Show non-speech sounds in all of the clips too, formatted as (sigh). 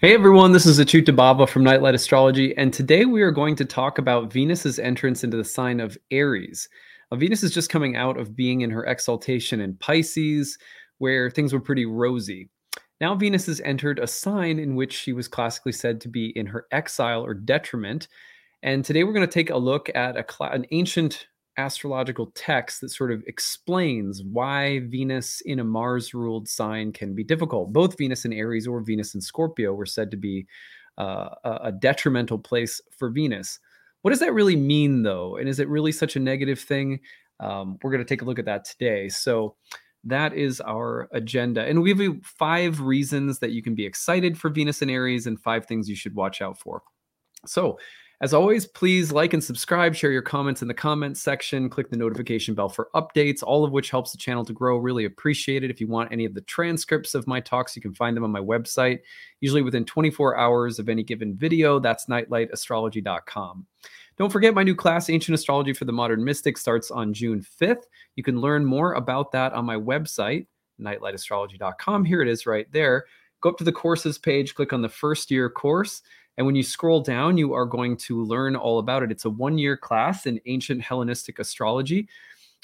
Hey everyone, this is Achyuta Bhava from Nightlight Astrology, and today we are going to talk about Venus's entrance into the sign of Aries. Now, Venus is just coming out of being in her exaltation in Pisces, where things were pretty rosy. Now Venus has entered a sign in which she was classically said to be in her exile or detriment. And today we're going to take a look at a, an ancient astrological text that sort of explains why Venus in a Mars ruled sign can be difficult. Both Venus in Aries or Venus in Scorpio were said to be uh, a detrimental place for Venus. What does that really mean, though? And is it really such a negative thing? Um, we're going to take a look at that today. So, that is our agenda. And we have five reasons that you can be excited for Venus in Aries and five things you should watch out for. So, as always, please like and subscribe, share your comments in the comments section, click the notification bell for updates, all of which helps the channel to grow. Really appreciate it. If you want any of the transcripts of my talks, you can find them on my website, usually within 24 hours of any given video. That's nightlightastrology.com. Don't forget my new class, Ancient Astrology for the Modern Mystic, starts on June 5th. You can learn more about that on my website, nightlightastrology.com. Here it is right there. Go up to the courses page, click on the first year course. And when you scroll down, you are going to learn all about it. It's a one year class in ancient Hellenistic astrology.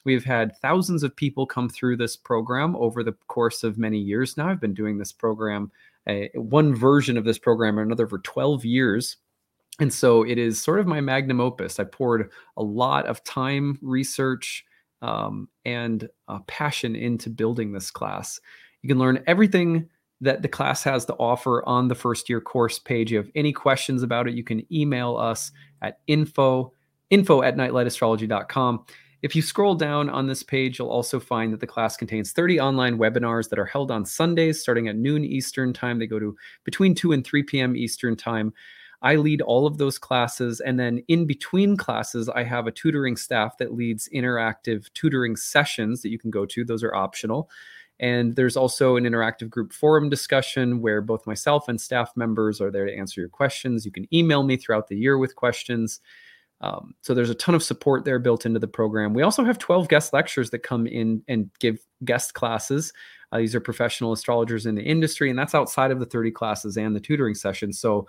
We've had thousands of people come through this program over the course of many years now. I've been doing this program, uh, one version of this program or another for 12 years. And so it is sort of my magnum opus. I poured a lot of time, research, um, and uh, passion into building this class. You can learn everything that the class has to offer on the first year course page. You have any questions about it, you can email us at info info at nightlightastrology.com. If you scroll down on this page, you'll also find that the class contains 30 online webinars that are held on Sundays starting at noon Eastern time. They go to between 2 and 3 p.m. Eastern time. I lead all of those classes. And then in between classes, I have a tutoring staff that leads interactive tutoring sessions that you can go to. Those are optional. And there's also an interactive group forum discussion where both myself and staff members are there to answer your questions. You can email me throughout the year with questions. Um, so there's a ton of support there built into the program. We also have 12 guest lectures that come in and give guest classes. Uh, these are professional astrologers in the industry, and that's outside of the 30 classes and the tutoring sessions. So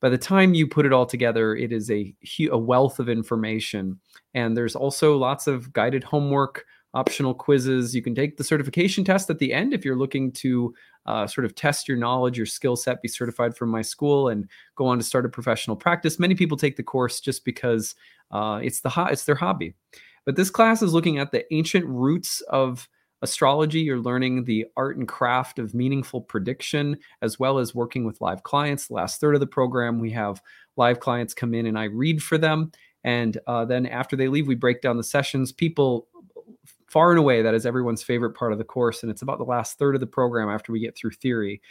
by the time you put it all together, it is a, a wealth of information. And there's also lots of guided homework, optional quizzes. You can take the certification test at the end if you're looking to uh, sort of test your knowledge, your skill set, be certified from my school, and go on to start a professional practice. Many people take the course just because uh, it's the ho- it's their hobby. But this class is looking at the ancient roots of astrology. You're learning the art and craft of meaningful prediction, as well as working with live clients. The last third of the program, we have live clients come in and I read for them. And uh, then after they leave, we break down the sessions. People far and away, that is everyone's favorite part of the course. And it's about the last third of the program after we get through theory.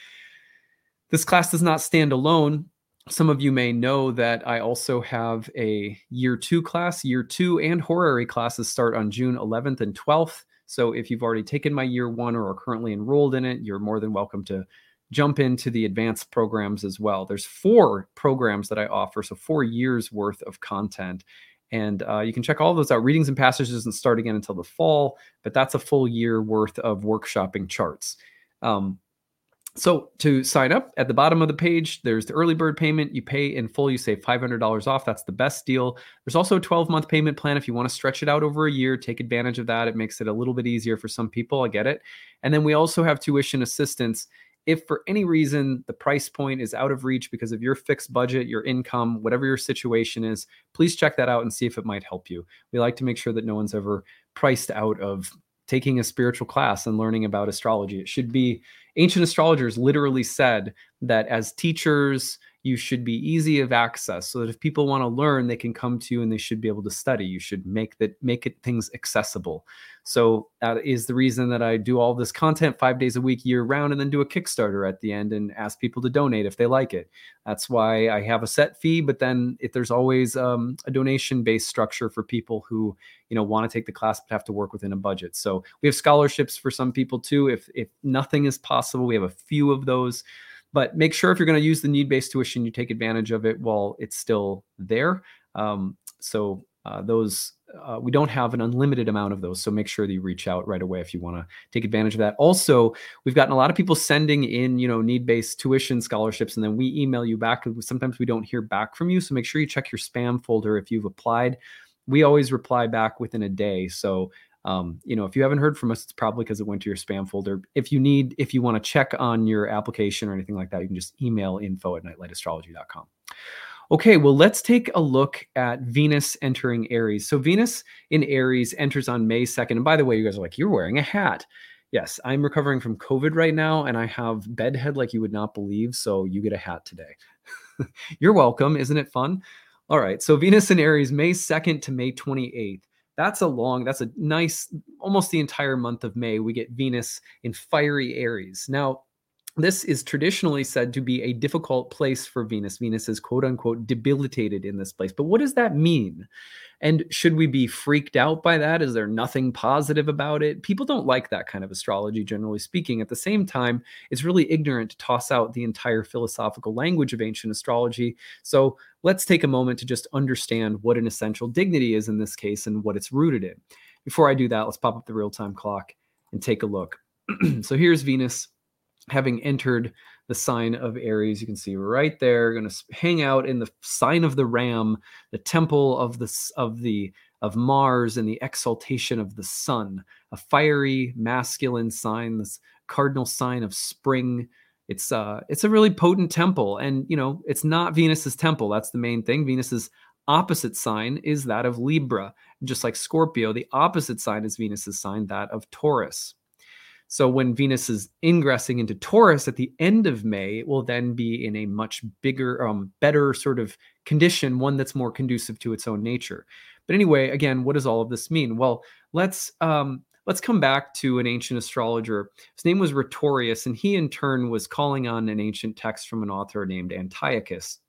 This class does not stand alone. Some of you may know that I also have a year two class. Year two and horary classes start on June 11th and 12th. So if you've already taken my year one or are currently enrolled in it, you're more than welcome to jump into the advanced programs as well. There's four programs that I offer, so four years worth of content. And uh, you can check all those out. Readings and passages doesn't start again until the fall, but that's a full year worth of workshopping charts. Um, so to sign up at the bottom of the page, there's the early bird payment. You pay in full, you save $500 off. That's the best deal. There's also a 12 month payment plan. If you want to stretch it out over a year, take advantage of that. It makes it a little bit easier for some people. I get it. And then we also have tuition assistance if for any reason the price point is out of reach because of your fixed budget, your income, whatever your situation is, please check that out and see if it might help you. We like to make sure that no one's ever priced out of taking a spiritual class and learning about astrology. It should be ancient astrologers literally said that as teachers, you should be easy of access so that if people want to learn they can come to you and they should be able to study. You should make that make it things accessible. So that is the reason that i do all this content five days a week year round and then do a kickstarter at the end and ask people to donate if they like it. That's why i have a set fee but then if there's always um, a donation based structure for people who you know want to take the class but have to work within a budget. So we have scholarships for some people too. If if nothing is possible we have a few of those but make sure if you're going to use the need-based tuition, you take advantage of it while it's still there. Um, so uh, those uh, we don't have an unlimited amount of those so make sure that you reach out right away if you want to take advantage of that also we've gotten a lot of people sending in you know need-based tuition scholarships and then we email you back sometimes we don't hear back from you so make sure you check your spam folder if you've applied we always reply back within a day so um, you know if you haven't heard from us it's probably because it went to your spam folder if you need if you want to check on your application or anything like that you can just email info at nightlightastrology.com Okay, well, let's take a look at Venus entering Aries. So, Venus in Aries enters on May 2nd. And by the way, you guys are like, you're wearing a hat. Yes, I'm recovering from COVID right now, and I have bedhead like you would not believe. So, you get a hat today. (laughs) you're welcome. Isn't it fun? All right, so Venus in Aries, May 2nd to May 28th. That's a long, that's a nice, almost the entire month of May. We get Venus in fiery Aries. Now, this is traditionally said to be a difficult place for Venus. Venus is quote unquote debilitated in this place. But what does that mean? And should we be freaked out by that? Is there nothing positive about it? People don't like that kind of astrology, generally speaking. At the same time, it's really ignorant to toss out the entire philosophical language of ancient astrology. So let's take a moment to just understand what an essential dignity is in this case and what it's rooted in. Before I do that, let's pop up the real time clock and take a look. (clears throat) so here's Venus having entered the sign of Aries. You can see right there, going to hang out in the sign of the ram, the temple of the of the of Mars and the exaltation of the sun, a fiery masculine sign, this cardinal sign of spring. It's uh it's a really potent temple and you know, it's not Venus's temple. That's the main thing. Venus's opposite sign is that of Libra, just like Scorpio. The opposite sign is Venus's sign, that of Taurus. So when Venus is ingressing into Taurus at the end of May, it will then be in a much bigger, um, better sort of condition, one that's more conducive to its own nature. But anyway, again, what does all of this mean? Well, let's um, let's come back to an ancient astrologer. His name was Rhetorius, and he in turn was calling on an ancient text from an author named Antiochus.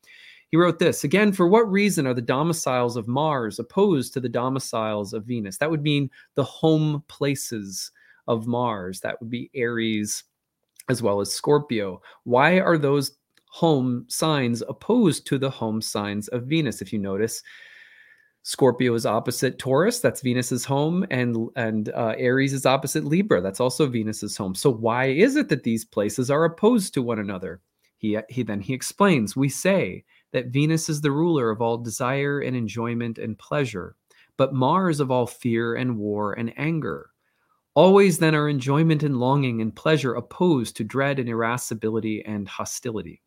He wrote this again, for what reason are the domiciles of Mars opposed to the domiciles of Venus? That would mean the home places of Mars. That would be Aries as well as Scorpio. Why are those home signs opposed to the home signs of Venus? If you notice, Scorpio is opposite Taurus, that's Venus's home, and and uh, Aries is opposite Libra, that's also Venus's home. So why is it that these places are opposed to one another? He he then he explains. We say that Venus is the ruler of all desire and enjoyment and pleasure, but Mars of all fear and war and anger. Always then are enjoyment and longing and pleasure opposed to dread and irascibility and hostility.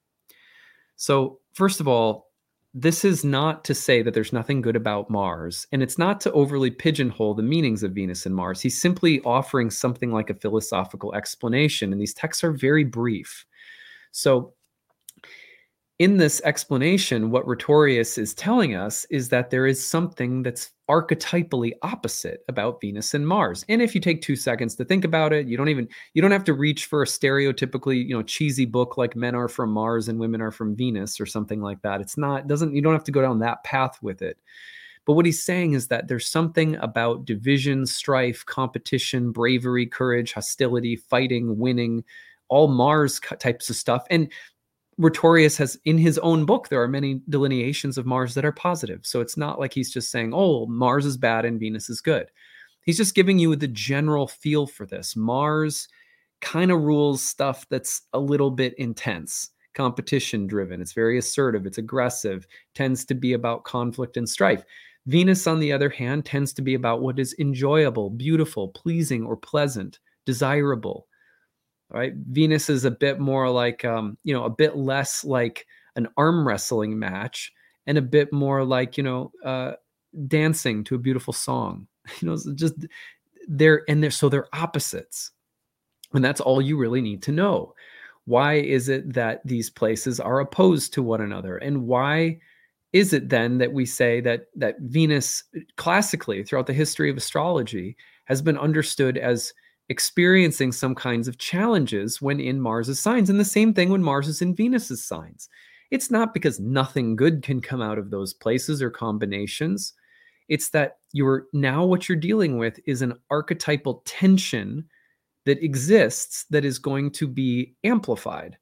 So, first of all, this is not to say that there's nothing good about Mars, and it's not to overly pigeonhole the meanings of Venus and Mars. He's simply offering something like a philosophical explanation, and these texts are very brief. So, in this explanation, what Rhetorius is telling us is that there is something that's archetypally opposite about Venus and Mars. And if you take two seconds to think about it, you don't even you don't have to reach for a stereotypically you know cheesy book like Men are from Mars and Women are from Venus or something like that. It's not doesn't you don't have to go down that path with it. But what he's saying is that there's something about division, strife, competition, bravery, courage, hostility, fighting, winning, all Mars types of stuff. And Rhetorius has in his own book, there are many delineations of Mars that are positive. So it's not like he's just saying, oh, Mars is bad and Venus is good. He's just giving you the general feel for this. Mars kind of rules stuff that's a little bit intense, competition driven. It's very assertive, it's aggressive, tends to be about conflict and strife. Venus, on the other hand, tends to be about what is enjoyable, beautiful, pleasing, or pleasant, desirable right? Venus is a bit more like, um, you know, a bit less like an arm wrestling match and a bit more like, you know, uh, dancing to a beautiful song. (laughs) You know, so just they're and they're so they're opposites. And that's all you really need to know. Why is it that these places are opposed to one another? And why is it then that we say that that Venus classically throughout the history of astrology has been understood as experiencing some kinds of challenges when in Mars's signs. And the same thing when Mars is in Venus's signs. It's not because nothing good can come out of those places or combinations. It's that you're now what you're dealing with is an archetypal tension that exists that is going to be amplified.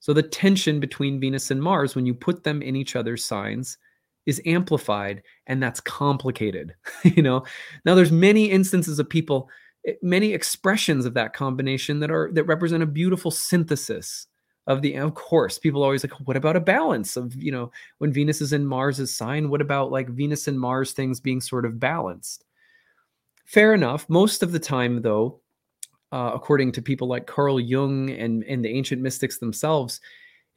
So the tension between Venus and Mars, when you put them in each other's signs, is amplified and that's complicated (laughs) you know now there's many instances of people many expressions of that combination that are that represent a beautiful synthesis of the of course people always like what about a balance of you know when venus is in mars's sign what about like venus and mars things being sort of balanced? Fair enough. Most of the time though uh, according to people like carl jung and and the ancient mystics themselves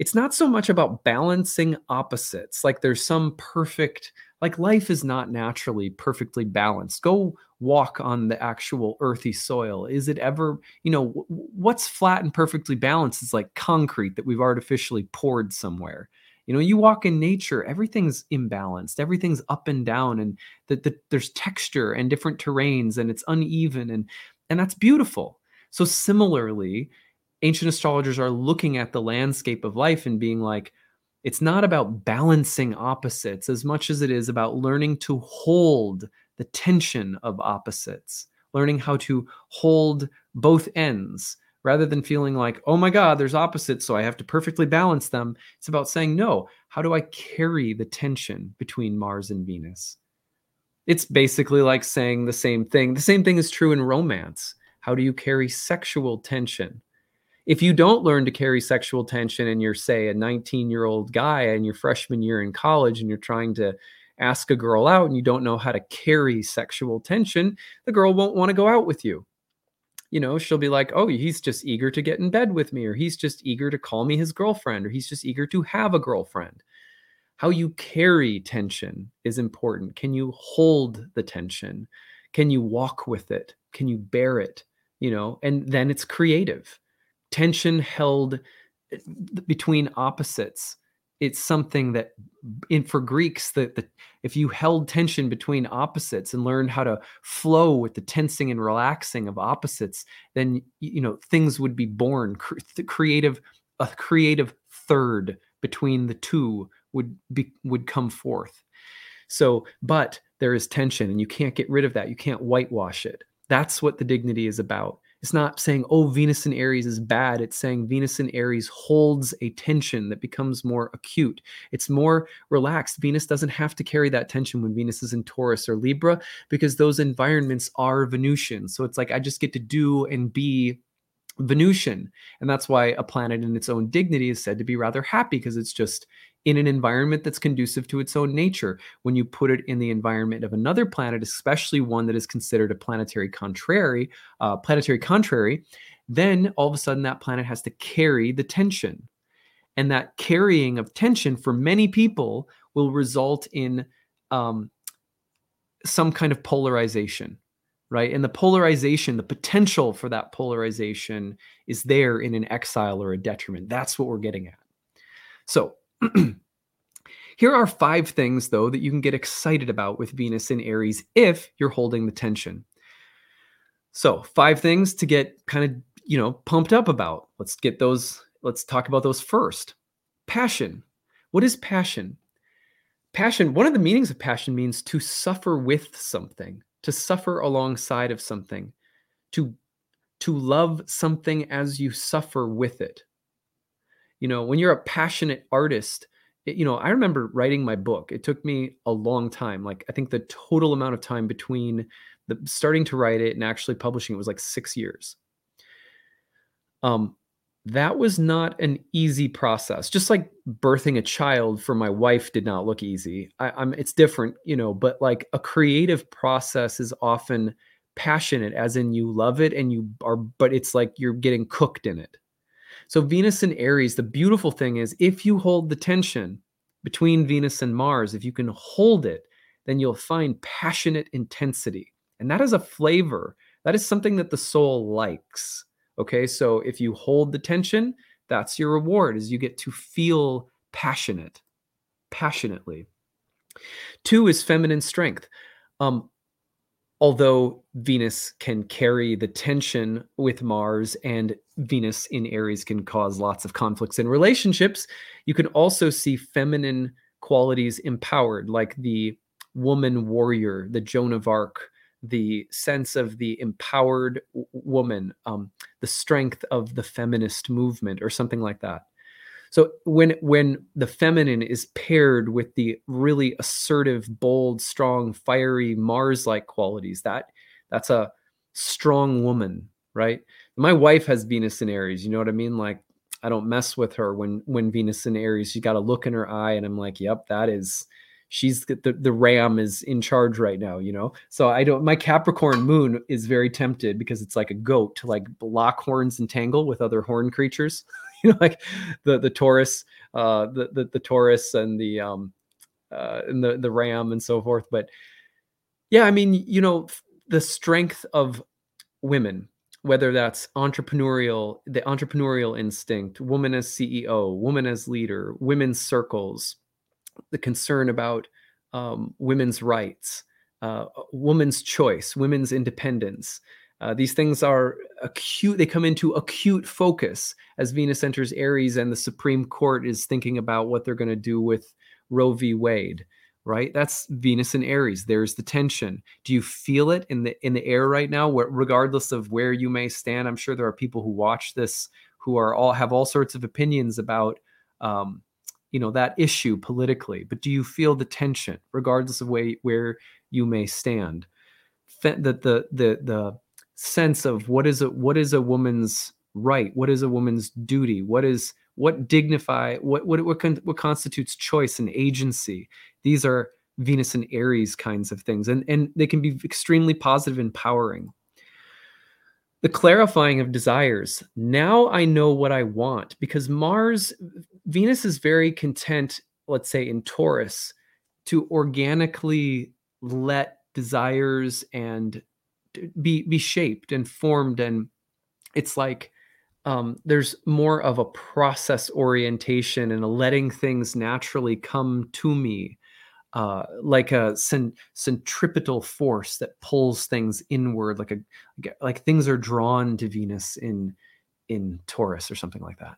it's not so much about balancing opposites. Like there's some perfect like life is not naturally perfectly balanced. Go walk on the actual earthy soil? Is it ever you know what's flat and perfectly balanced is like concrete that we've artificially poured somewhere? You know you walk in nature everything's imbalanced everything's up and down and that the, there's texture and different terrains and it's uneven and and that's beautiful. So similarly ancient astrologers are looking at the landscape of life and being like it's not about balancing opposites as much as it is about learning to hold the tension of opposites, learning how to hold both ends rather than feeling like, oh my God, there's opposites, so I have to perfectly balance them. It's about saying, no, how do I carry the tension between Mars and Venus? It's basically like saying the same thing. The same thing is true in romance. How do you carry sexual tension? if you don't learn to carry sexual tension and you're say a 19 year old guy and your freshman year in college and you're trying to ask a girl out and you don't know how to carry sexual tension the girl won't want to go out with you. You know she'll be like oh he's just eager to get in bed with me or he's just eager to call me his girlfriend or he's just eager to have a girlfriend. How you carry tension is important. Can you hold the tension? Can you walk with it? Can you bear it? You know and then it's creative. Tension held eh, between opposites it's something that in for greeks that the, if you held tension between opposites and learned how to flow with the tensing and relaxing of opposites then you know things would be born. The creative a creative third between the two would be would come forth. So but there is tension and you can't get rid of that. You can't whitewash it. That's what the dignity is about it's not saying, oh, Venus in Aries is bad. It's saying Venus in Aries holds a tension that becomes more acute. It's more relaxed. Venus doesn't have to carry that tension when Venus is in Taurus or Libra because those environments are Venusian. So it's like I just get to do and be Venusian. And that's why a planet in its own dignity is said to be rather happy because it's just in an environment that's conducive to its own nature. When you put it in the environment of another planet, especially one that is considered a planetary contrary, uh, planetary contrary, then all of a sudden that planet has to carry the tension. And that carrying of tension for many people will result in um, some kind of polarization right? And the polarization, the potential for that polarization is there in an exile or a detriment. That's what we're getting at. So, (clears throat) here are five things, though, that you can get excited about with Venus in Aries if you're holding the tension. So, five things to get kind of, you know, pumped up about. Let's get those, let's talk about those first. Passion. What is passion? Passion, one of the meanings of passion means to suffer with something to suffer alongside of something, to to love something as you suffer with it. You know, when you're a passionate artist, it, you know, I remember writing my book. It took me a long time. Like I think the total amount of time between the starting to write it and actually publishing it was like 6 years. Um that was not an easy process. Just like birthing a child for my wife did not look easy. I, am it's different, you know, but like a creative process is often passionate, as in you love it and you are, but it's like you're getting cooked in it. So Venus and Aries, the beautiful thing is if you hold the tension between Venus and Mars, if you can hold it, then you'll find passionate intensity. And that is a flavor. That is something that the soul likes Okay, so if you hold the tension, that's your reward is you get to feel passionate, passionately. Two is feminine strength. Um, although Venus can carry the tension with Mars and Venus in Aries can cause lots of conflicts in relationships, you can also see feminine qualities empowered, like the woman warrior, the Joan of Arc, the sense of the empowered woman, um, the strength of the feminist movement, or something like that. So when when the feminine is paired with the really assertive, bold, strong, fiery Mars-like qualities, that that's a strong woman, right? My wife has Venus in Aries, you know what I mean? Like I don't mess with her when when Venus in Aries, you got a look in her eye and I'm like, "Yep, that is she's the, the ram is in charge right now you know? So i don't my capricorn moon is very tempted because it's like a goat to like lock horns and tangle with other horn creatures. (laughs) You know like the the taurus uh the the, the taurus and the um uh and the the ram and so forth. But yeah i mean you know the strength of women whether that's entrepreneurial the entrepreneurial instinct woman as ceo woman as leader women's circles the concern about um, women's rights, uh, women's choice, women's independence. Uh, these things are acute, they come into acute focus as Venus enters Aries and the Supreme Court is thinking about what they're going to do with Roe v. Wade right? That's venus and aries. There's the tension. Do you feel it in the in the air right now? Where, regardless of where you may stand i'm sure there are people who watch this who are all have all sorts of opinions about um, you know that issue politically but do you feel the tension regardless of way, where you may stand? That the the the sense of what is a what is a woman's right? What is a woman's duty? What is what dignify what what what, con, what constitutes choice and agency. These are venus and aries kinds of things and and they can be extremely positive empowering. The clarifying of desires. Now i know what i want because mars Venus is very content, let's say in Taurus, to organically let desires and be be shaped and formed and it's like um, there's more of a process orientation and a letting things naturally come to me uh, like a cent- centripetal force that pulls things inward like a like things are drawn to venus in in taurus or something like that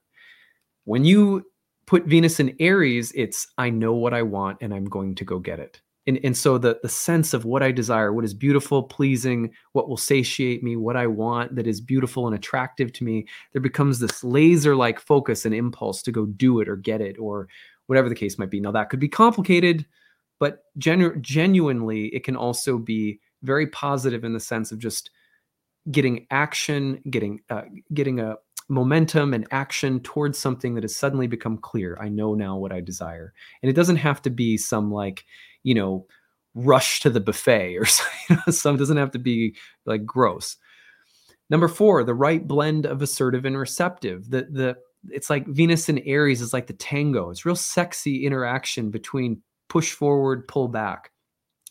when you put Venus in Aries, it's I know what I want and I'm going to go get it. And, and so the, the sense of what I desire, what is beautiful, pleasing, what will satiate me, what I want that is beautiful and attractive to me, there becomes this laser like focus and impulse to go do it or get it or whatever the case might be. Now, that could be complicated, but genu- genuinely, it can also be very positive in the sense of just getting action, getting uh, getting a, momentum and action towards something that has suddenly become clear. I know now what I desire. And it doesn't have to be some like, you know, rush to the buffet or (laughs) some doesn't have to be like gross. Number 4, the right blend of assertive and receptive. The the it's like Venus and Aries is like the tango. It's real sexy interaction between push forward, pull back.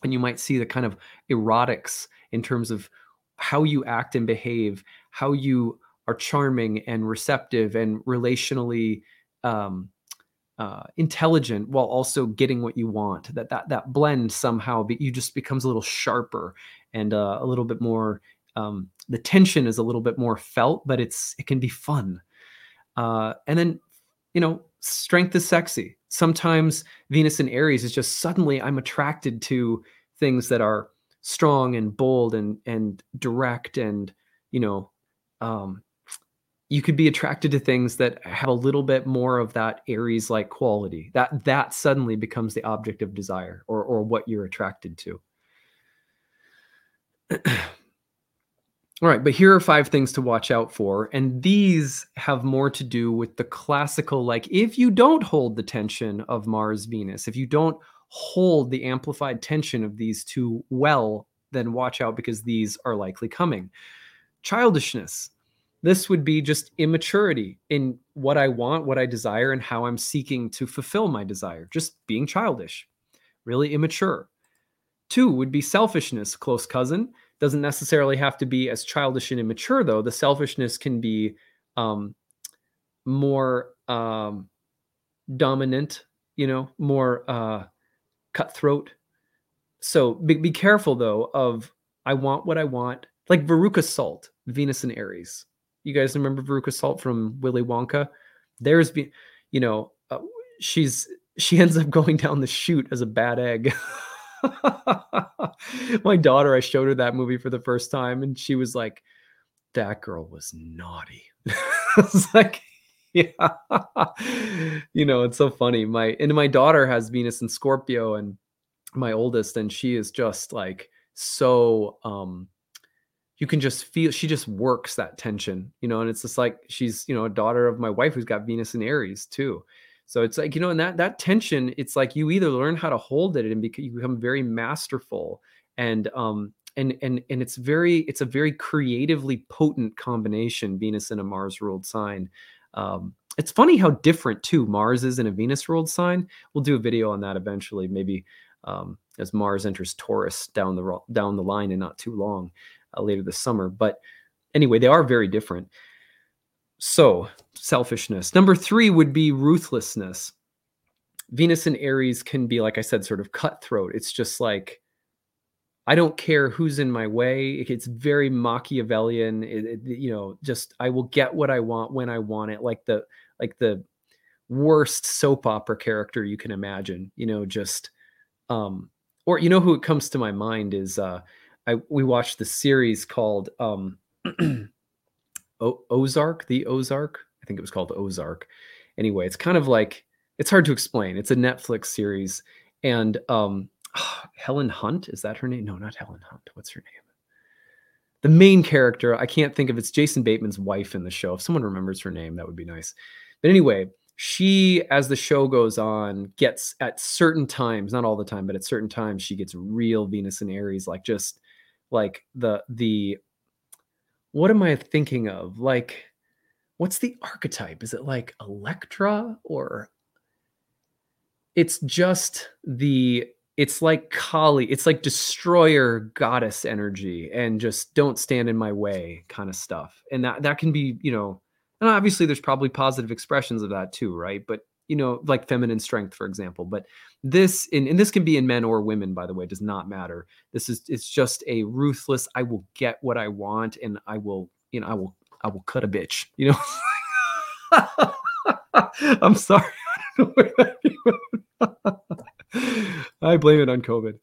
And you might see the kind of erotics in terms of how you act and behave, how you are charming and receptive and relationally um, uh, intelligent while also getting what you want. That that that blend somehow, but you just becomes a little sharper and uh, a little bit more. Um, the tension is a little bit more felt, but it's it can be fun. Uh, and then, you know, strength is sexy. Sometimes Venus in Aries is just suddenly I'm attracted to things that are strong and bold and and direct and you know um, you could be attracted to things that have a little bit more of that aries like quality that that suddenly becomes the object of desire or or what you're attracted to. (clears throat) All right but here are five things to watch out for and these have more to do with the classical like if you don't hold the tension of mars venus if you don't hold the amplified tension of these two well then watch out because these are likely coming. Childishness this would be just immaturity in what I want, what I desire, and how I'm seeking to fulfill my desire. Just being childish, really immature. Two would be selfishness, close cousin. Doesn't necessarily have to be as childish and immature, though. The selfishness can be um, more um, dominant, you know, more uh, cutthroat. So be, be careful, though, of I want what I want. Like Veruca Salt, Venus and Aries you guys remember Veruca Salt from Willy Wonka? There's been, you know, uh, she's she ends up (laughs) going down the chute as a bad egg. (laughs) My daughter, I showed her that movie for the first time, and she was like, "That girl was naughty." (laughs) it's like, yeah. you know, it's so funny. My and my daughter has Venus and Scorpio and my oldest and she is just like so um you can just feel she just works that tension, you know, and it's just like she's, you know, a daughter of my wife who's got Venus and Aries too. So it's like, you know, and that that tension, it's like you either learn how to hold it and you become very masterful and um and and and it's very it's a very creatively potent combination venus in a mars ruled sign. Um it's funny how different too mars is in a venus ruled sign. We'll do a video on that eventually maybe um, as mars enters taurus down the down the line and not too long uh, later this summer but anyway they are very different so selfishness number three would be ruthlessness venus and aries can be like i said sort of cutthroat it's just like I don't care who's in my way. It's very Machiavellian. It, it, you know, just I will get what I want when I want it. Like the like the worst soap opera character you can imagine. You know, just um, or you know who it comes to my mind is uh, I we watched the series called um, (clears throat) o- Ozark, the Ozark. I think it was called Ozark. Anyway, it's kind of like it's hard to explain. It's a Netflix series, and um, (sighs) Helen Hunt is that her name? No, not Helen Hunt. What's her name? The main character, I can't think of. It's Jason Bateman's wife in the show. If someone remembers her name, that would be nice. But anyway, she, as the show goes on, gets at certain times, not all the time, but at certain times, she gets real Venus and Aries, like just like the the. What am I thinking of? Like, what's the archetype? Is it like Electra or? It's just the it's like Kali, it's like destroyer goddess energy and just don't stand in my way kind of stuff. And that that can be, you know, and obviously there's probably positive expressions of that too, right? But you know, like feminine strength, for example. But this, and, and this can be in men or women, by the way, does not matter. This is it's just a ruthless, I will get what I want and I will, you know, I will I will cut a bitch, (laughs) you know. (laughs) I'm sorry. (laughs) I blame it on COVID.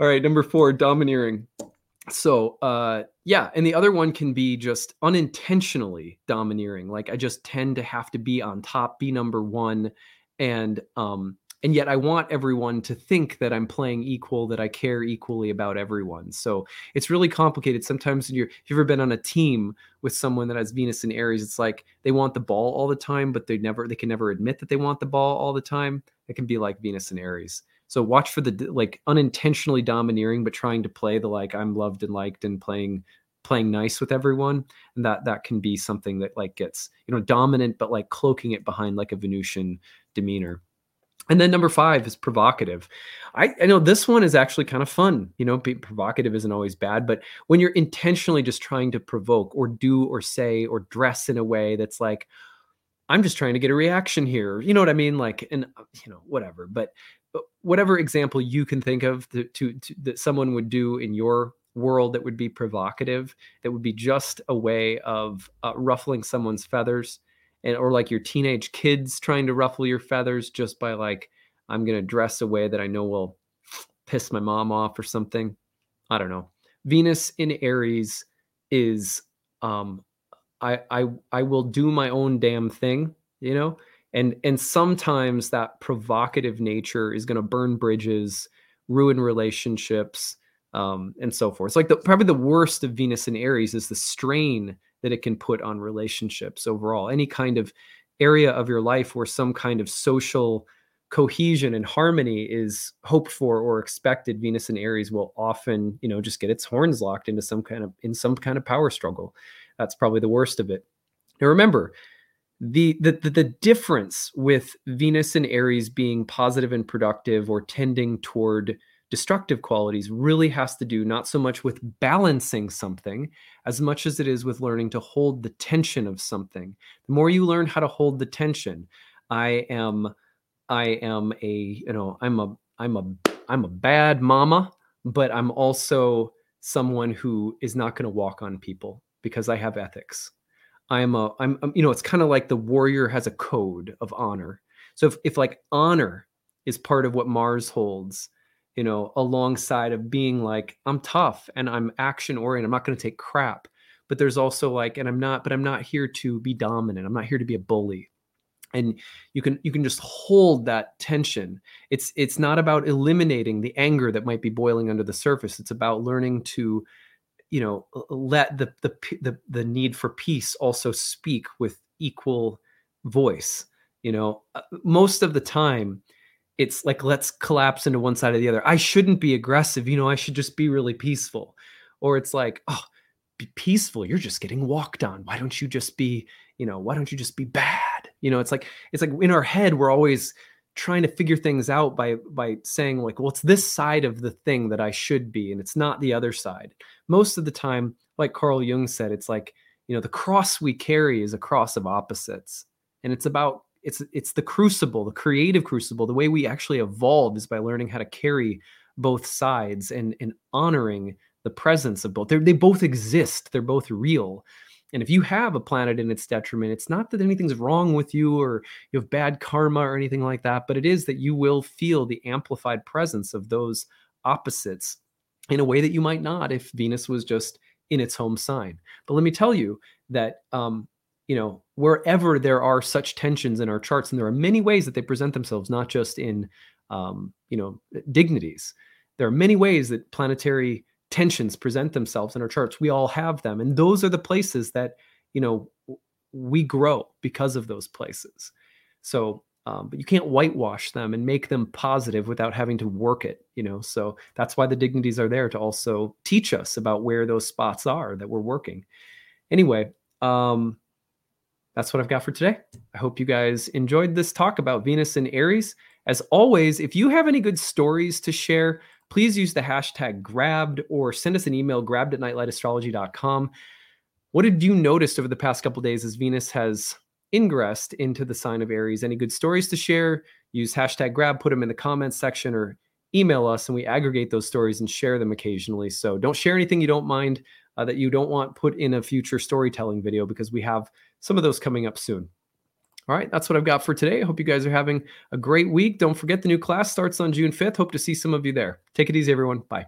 All right, number four, domineering. So, uh, yeah, and the other one can be just unintentionally domineering. Like I just tend to have to be on top, be number one, and um, and yet I want everyone to think that I'm playing equal, that I care equally about everyone. So it's really complicated. Sometimes you're, if you've ever been on a team with someone that has Venus and Aries, it's like they want the ball all the time, but they never, they can never admit that they want the ball all the time. It can be like Venus and Aries. So watch for the like unintentionally domineering, but trying to play the like I'm loved and liked and playing playing nice with everyone and that that can be something that like gets you know dominant but like cloaking it behind like a venusian demeanor and then number five is provocative. I, I know this one is actually kind of fun. You know, being provocative isn't always bad, but when you're intentionally just trying to provoke or do or say or dress in a way that's like, I'm just trying to get a reaction here. You know what I mean? Like, and uh, you know, whatever. But, but whatever example you can think of to, to, to that someone would do in your world that would be provocative, that would be just a way of uh, ruffling someone's feathers and or like your teenage kids trying to ruffle your feathers just by like i'm to dress a way that i know will piss my mom off or something. I don't know. Venus in aries is um i i i will do my own damn thing you know and and sometimes that provocative nature is going to burn bridges ruin relationships um, and so forth. It's like the, probably the worst of Venus and Aries is the strain that it can put on relationships overall. Any kind of area of your life where some kind of social cohesion and harmony is hoped for or expected venus and aries will often you know just get its horns locked into some kind of in some kind of power struggle that's probably the worst of it now remember the, the the difference with venus and aries being positive and productive or tending toward destructive qualities really has to do not so much with balancing something as much as it is with learning to hold the tension of something. The more you learn how to hold the tension, I am I am a you know I'm a I'm a I'm a bad mama, but I'm also someone who is not going to walk on people because I have ethics. I'm a I'm, I'm you know it's kind of like the warrior has a code of honor. So if if like honor is part of what Mars holds, you know, alongside of being like, I'm tough and I'm action oriented. I'm not going to take crap. But there's also like, and I'm not, but I'm not here to be dominant. I'm not here to be a bully. and you can you can just hold that tension it's it's not about eliminating the anger that might be boiling under the surface it's about learning to you know let the the the, the need for peace also speak with equal voice you know? Uh, most of the time it's like let's collapse into one side or the other. I shouldn't be aggressive you know i should just be really peaceful. Or it's like oh be peaceful you're just getting walked on. Why don't you just be you know why don't you just be bad? You know it's like it's like in our head we're always trying to figure things out by by saying like well it's this side of the thing that i should be and it's not the other side. Most of the time like carl jung said it's like you know the cross we carry is a cross of opposites and it's about it's it's the crucible the creative crucible. The way we actually evolved is by learning how to carry both sides and and honoring the presence of both. They're, they both exist. They're both real and if you have a planet in its detriment, it's not that anything's wrong with you or you have bad karma or anything like that, but it is that you will feel the amplified presence of those opposites in a way that you might not if Venus was just in its home sign. But let me tell you that, um, you know, wherever there are such tensions in our charts, and there are many ways that they present themselves, not just in, um, you know, dignities. There are many ways that planetary tensions present themselves in our charts. We all have them. And those are the places that, you know, we grow because of those places. So, um, but you can't whitewash them and make them positive without having to work it, you know. So that's why the dignities are there to also teach us about where those spots are that we're working. Anyway, um, that's what I've got for today. I hope you guys enjoyed this talk about Venus and Aries. As always, if you have any good stories to share, please use the hashtag grabbed or send us an email grabbed at nightlightastrology.com. What have you noticed over the past couple days as Venus has ingressed into the sign of Aries? Any good stories to share? Use hashtag grab, put them in the comments section or email us and we aggregate those stories and share them occasionally. So don't share anything you don't mind uh, that you don't want put in a future storytelling video because we have some of those coming up soon. All right, that's what I've got for today. I hope you guys are having a great week. Don't forget the new class starts on June 5th. Hope to see some of you there. Take it easy, everyone. Bye.